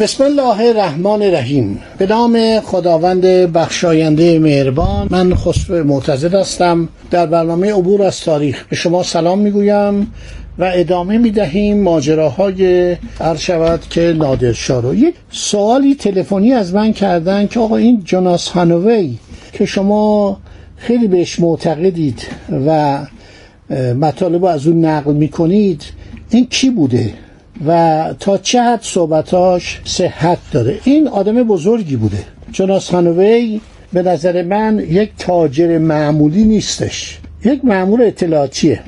بسم الله الرحمن الرحیم. به نام خداوند بخشاینده مهربان من خسرو معتزد هستم. در برنامه عبور از تاریخ به شما سلام می‌گویم و ادامه می‌دهیم ماجراهای هر شود که نادرشاه رو یک سوالی تلفنی از من کردن که آقا این جوناس هانوی که شما خیلی بهش معتقدید و مطالب از اون نقل می‌کنید این کی بوده؟ و تا چه حد صحبتاش صحت داره. این آدم بزرگی بوده. جوناس هانوی به نظر من یک تاجر معمولی نیستش. یک معمول اطلاعاتیه.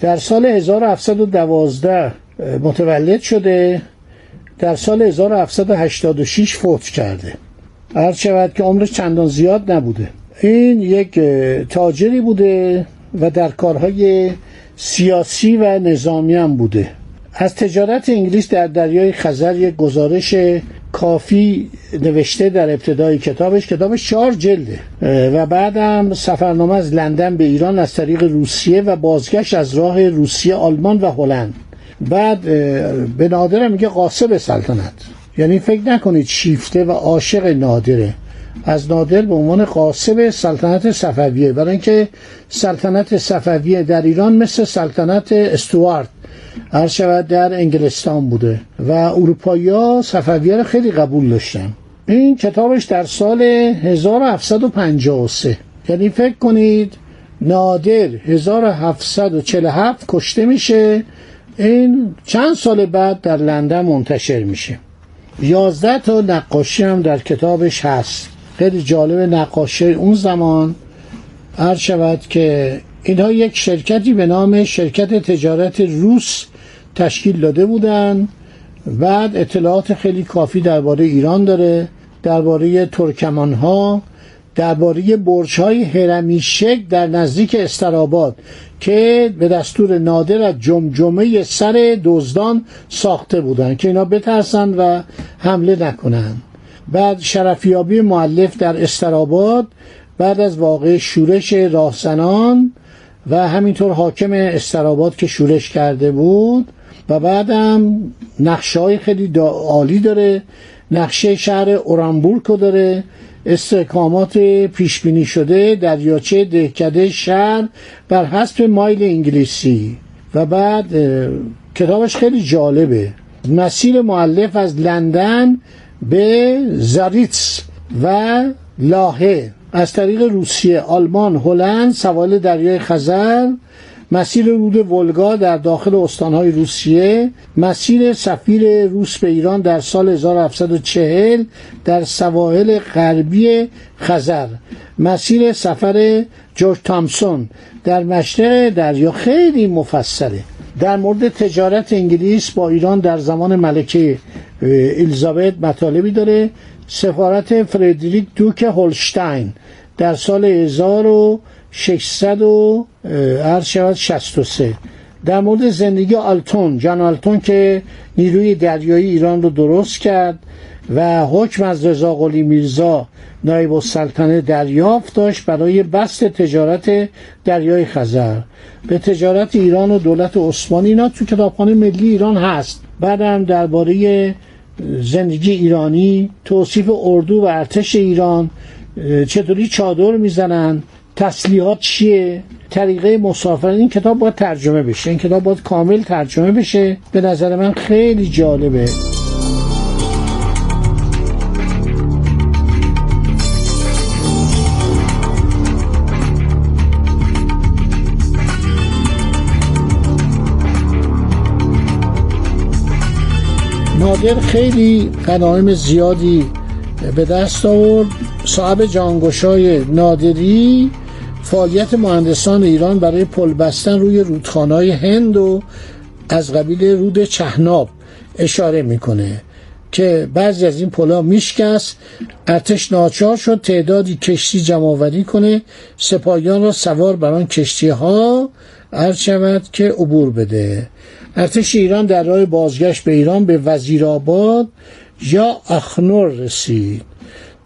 در سال 1712 متولد شده. در سال 1786 فوت کرده. هر شود که عمرش چندان زیاد نبوده. این یک تاجری بوده و در کارهای سیاسی و نظامی هم بوده. از تجارت انگلیس در دریای خزر یک گزارش کافی نوشته در ابتدای کتابش کتابش چهار جلده. و بعدم سفرنامه از لندن به ایران از طریق روسیه و بازگشت از راه روسیه آلمان و هلند. بعد به نادر میگه قاسب سلطنت. یعنی فکر نکنید شیفته و عاشق نادره. از نادر به عنوان قاسب سلطنت صفویه. برای اینکه سلطنت صفویه در ایران مثل سلطنت استوارت هر شود در انگلستان بوده و اروپایی ها صفویه رو خیلی قبول داشتن. این کتابش در سال 1753 یعنی فکر کنید نادر 1747 کشته میشه. این چند سال بعد در لندن منتشر میشه. 11 تا نقاشی هم در کتابش هست. خیلی جالب نقاشی اون زمان هر شود که اینها یک شرکتی به نام شرکت تجارت روس تشکیل داده بودن. بعد اطلاعات خیلی کافی درباره ایران داره درباره ترکمان ها درباره برج های هرمی شک در نزدیک استراباد که به دستور نادر از جمجمه سر دزدان ساخته بودند که اینا بترسن و حمله نکنن. بعد شرفیابی معلف در استراباد بعد از واقع شورش راهزنان و همینطور حاکم استراباد که شورش کرده بود و بعدم نقشه های خیلی عالی داره نقشه شهر اورانبورگ داره استحکامات پیش بینی شده دریاچه دهکده شهر بر حسب مایل انگلیسی. و بعد کتابش خیلی جالبه. مسیر معلف از لندن به زاریتس و لاهه. از طریق روسیه آلمان هلند سوال دریای خزر مسیر رود ولگا در داخل استانهای روسیه مسیر سفیر روس به ایران در سال 1740 در سواحل غربی خزر مسیر سفر جورج تامسون در مشرق دریا. خیلی مفصله. در مورد تجارت انگلیس با ایران در زمان ملکه الیزابت مطالبی داره. سفارت فردریک دوک هولشتاین در سال 1600 و عرض شود 63 در مورد زندگی آلتون جان آلتون که نیروی دریایی ایران رو درست کرد. و حکم از رضا قلی میرزا نایب السلطنه دریافت داشت برای بست تجارت دریای خزر. به تجارت ایران و دولت عثمانی اینا تو کتابخانه ملی ایران هست. بعدم درباره زندگی ایرانی توصیف اردو و ارتش ایران چطوری چادر می‌زنن تسلیحات چیه طریقه مسافر این کتاب باید ترجمه بشه. این کتاب باید کامل ترجمه بشه. به نظر من خیلی جالبه. نادر خیلی غنایم زیادی به دست آورد. صاحب جانگوشای نادری فعالیت مهندسان ایران برای پل بستن روی رودخانه‌های هند و از قبیل رود چهناب اشاره می‌کنه که بعضی از این پلا میشکست ارتش ناچار شد تعدادی کشتی جمعآوری کنه سپاهیان را سوار بر آن کشتی ها عرض شود که عبور بده. ارتش ایران در راه بازگشت به ایران به وزیرآباد یا اخنور رسید.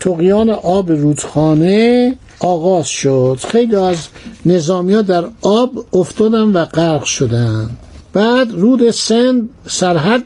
تقیان آب رودخانه آغاز شد. خیلی از نظامی ها در آب افتادن و غرق شدن. بعد رود سند سرحد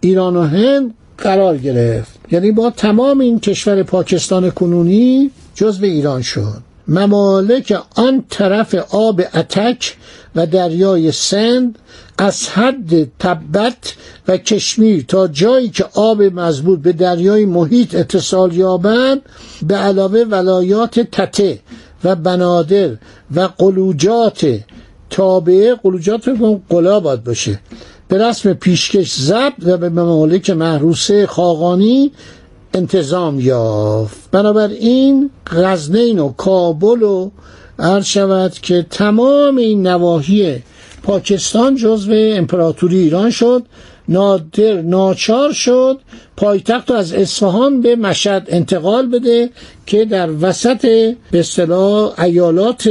ایران و هند قرار گرفت. یعنی با تمام این کشور پاکستان کنونی جزو ایران شد. ممالک آن طرف آب اتک و دریای سند از حد تبت و کشمیر تا جایی که آب مزبود به دریای محیط اتصال یابد به علاوه ولایات تته و بنادر و قلوجات. تابعه قلوجات قلا باید باشه. به رسم پیشکش ضبط و به ممالک محروسه خاقانی انتظام یافت. بنابراین غزنین و کابل و عرض شود که تمام این نواحی پاکستان جزو امپراتوری ایران شد. نادر ناچار شد. پایتخت از اصفهان به مشهد انتقال بده که در وسط به اصطلاح ایالات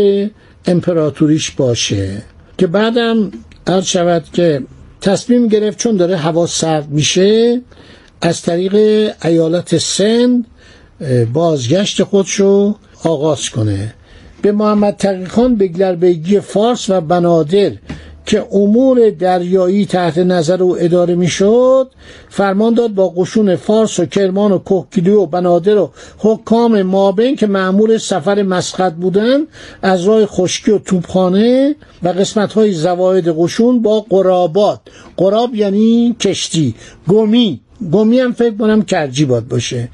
امپراتوریش باشه. که بعدم عرض شود که تصمیم گرفت چون داره هوا سرد میشه از طریق ایالت سند بازگشت خودشو آغاز کنه. به محمد تقیخان بگلربیگی فارس و بنادر که امور دریایی تحت نظر او اداره می‌شد فرمان داد با قشون فارس و کرمان و کوکیلی و بنادر و حکام مابین که معمول سفر مسخط بودن از راه خشکی و توپخانه و قسمت های زواید قشون با قرابات. قراب یعنی کشتی. گمی. گمی هم فکر کنم کرجی باد باشه.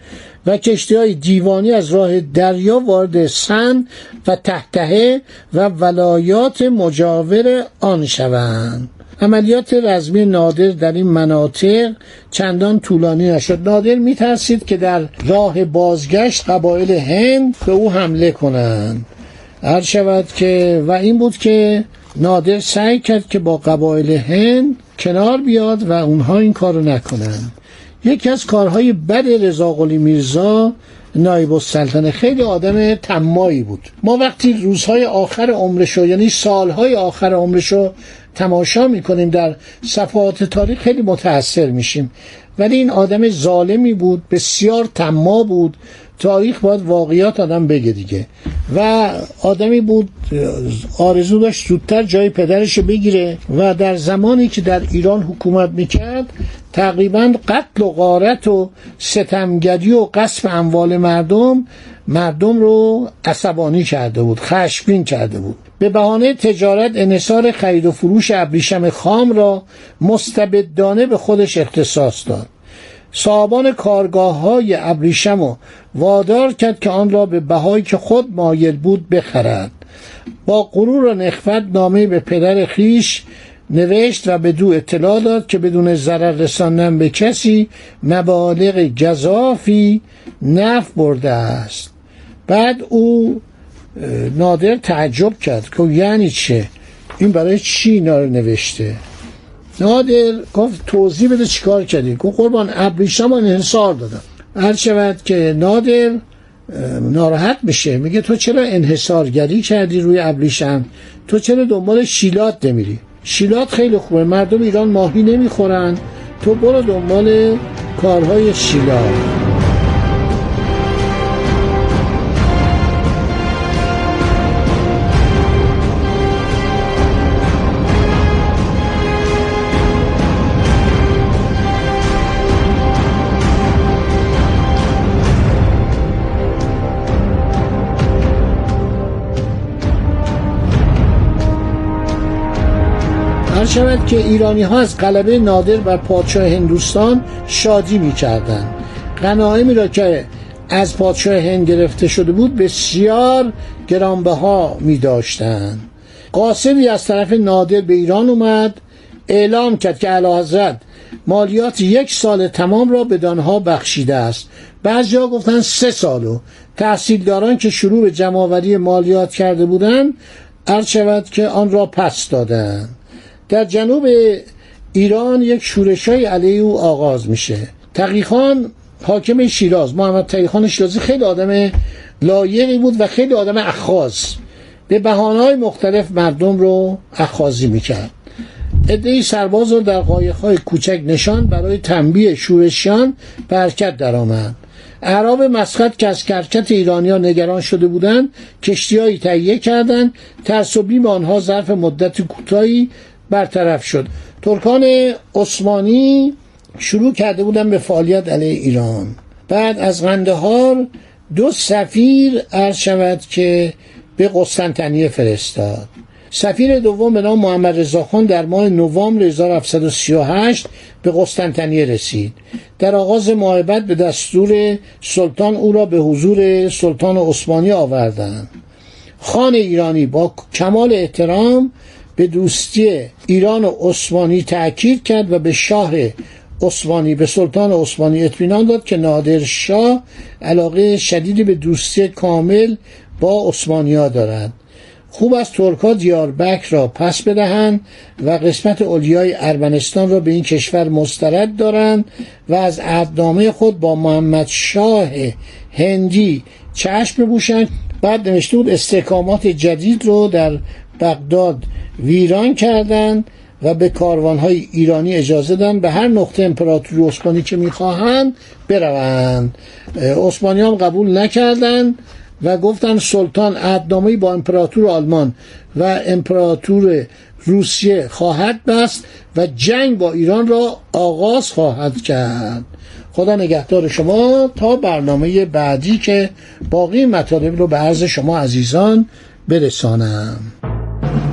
و کشتی های دیوانی از راه دریا وارد سن و تحتهه و ولایات مجاور آن شوند. عملیات رزمی نادر در این مناطق چندان طولانی نشد. نادر میترسید که در راه بازگشت قبایل هند به او حمله کنند. هر شود که و این بود که نادر سعی کرد که با قبایل هند کنار بیاد و اونها این کارو نکنند. یکی از کارهای بد رضا قلی میرزا نایب السلطنه خیلی آدم تمایی بود. ما وقتی روزهای آخر عمرشو یعنی سالهای آخر عمرشو تماشا می‌کنیم در صفحات تاریخ خیلی متاثر میشیم. ولی این آدم ظالمی بود بسیار تما بود. تاریخ باید واقعیات آدم بگه دیگه. و آدمی بود آرزو داشت زودتر جای پدرش بگیره. و در زمانی که در ایران حکومت می‌کرد تقریبا قتل و غارت و ستمگری و قصف اموال مردم مردم رو عصبانی کرده بود خشمگین کرده بود. به بهانه تجارت انحصار خرید و فروش ابریشم خام را مستبدانه به خودش اختصاص داد. صاحبان کارگاه های ابریشم و وادار کرد که آن را به بهایی که خود مایل بود بخرد. با غرور و نخفت نامه به پدر خیش نوشت و به دو اطلاع داد که بدون ضرر رساندن به کسی مبالغ گذافی نف برده است. بعد او نادر تعجب کرد. که یعنی چه؟ این برای چی اینا رو نوشته؟ نادر گفت توضیح بده چیکار کردی؟ گفت قربان ابریشم انحصار دادم. هر شود که نادر ناراحت میشه میگه تو چرا انحصارگری کردی روی ابریشم؟ تو چرا دنبال شیلات نمیری؟ شیلات خیلی خوبه. مردم ایران ماهی نمی‌خورن. تو برو دنبال کارهای شیلات. شود که ایرانی ها از غلبه نادر بر پادشاه هندوستان شادی می کردن. غنایمی را که از پادشاه هند گرفته شده بود بسیار گرانبها می داشتن. قاسمی از طرف نادر به ایران اومد اعلام کرد که علا حضرت مالیات یک سال تمام را به دانها بخشیده است بعضی ها گفتن سه سالو تحصیلداران که شروع به جمعآوری مالیات کرده بودند عرض شود که آن را پس دادند در جنوب ایران یک شورشای علیه او آغاز میشه. تقیخان حاکم شیراز محمد تقیخان شیرازی خیلی آدم لایقی بود و خیلی آدم اخاذ به بهانه‌های مختلف مردم رو اخاذی می‌کرد. ادهی سرباز رو در قایق‌های کوچک نشان برای تنبیه شورشیان به حرکت درآمد. اعراب مسقط که از کرکت ایرانیا نگران شده بودند کشتیهایی تهیه کردند. ترس و بیم آنها ظرف مدت کوتاهی برطرف شد. ترکان عثمانی شروع کرده بودن به فعالیت علیه ایران. بعد از قندهار دو سفیر عرض شود که به قسطنطنیه فرستاد. سفیر دوم به نام محمد رضاخان در ماه نوامبر 1738 به قسطنطنیه رسید. در آغاز معایبت به دستور سلطان او را به حضور سلطان عثمانی آوردند. خان ایرانی با کمال احترام به دوستی ایران و عثمانی تأکید کرد و به شاه عثمانی به سلطان عثمانی اطمینان داد که نادر شاه علاقه شدیدی به دوستی کامل با عثمانیا دارد خوب از ترکا دیاربک را پس بدهند و قسمت اولیای ارمنستان را به این کشور مسترد دارند و از عهدنامه خود با محمد شاه هندی چشم بپوشند. بعد نوشته بود استحکامات جدید رو در بغداد ویران کردند و به کاروانهای ایرانی اجازه دادن به هر نقطه امپراتوری عثمانی که می‌خواهند بروند. عثمانی هم قبول نکردند و گفتن سلطان عهدنامه با امپراتور آلمان و امپراتور روسیه خواهد بست و جنگ با ایران را آغاز خواهد کرد. خدا نگهدار شما تا برنامه بعدی که باقی مطالب رو به عرض شما عزیزان برسانم.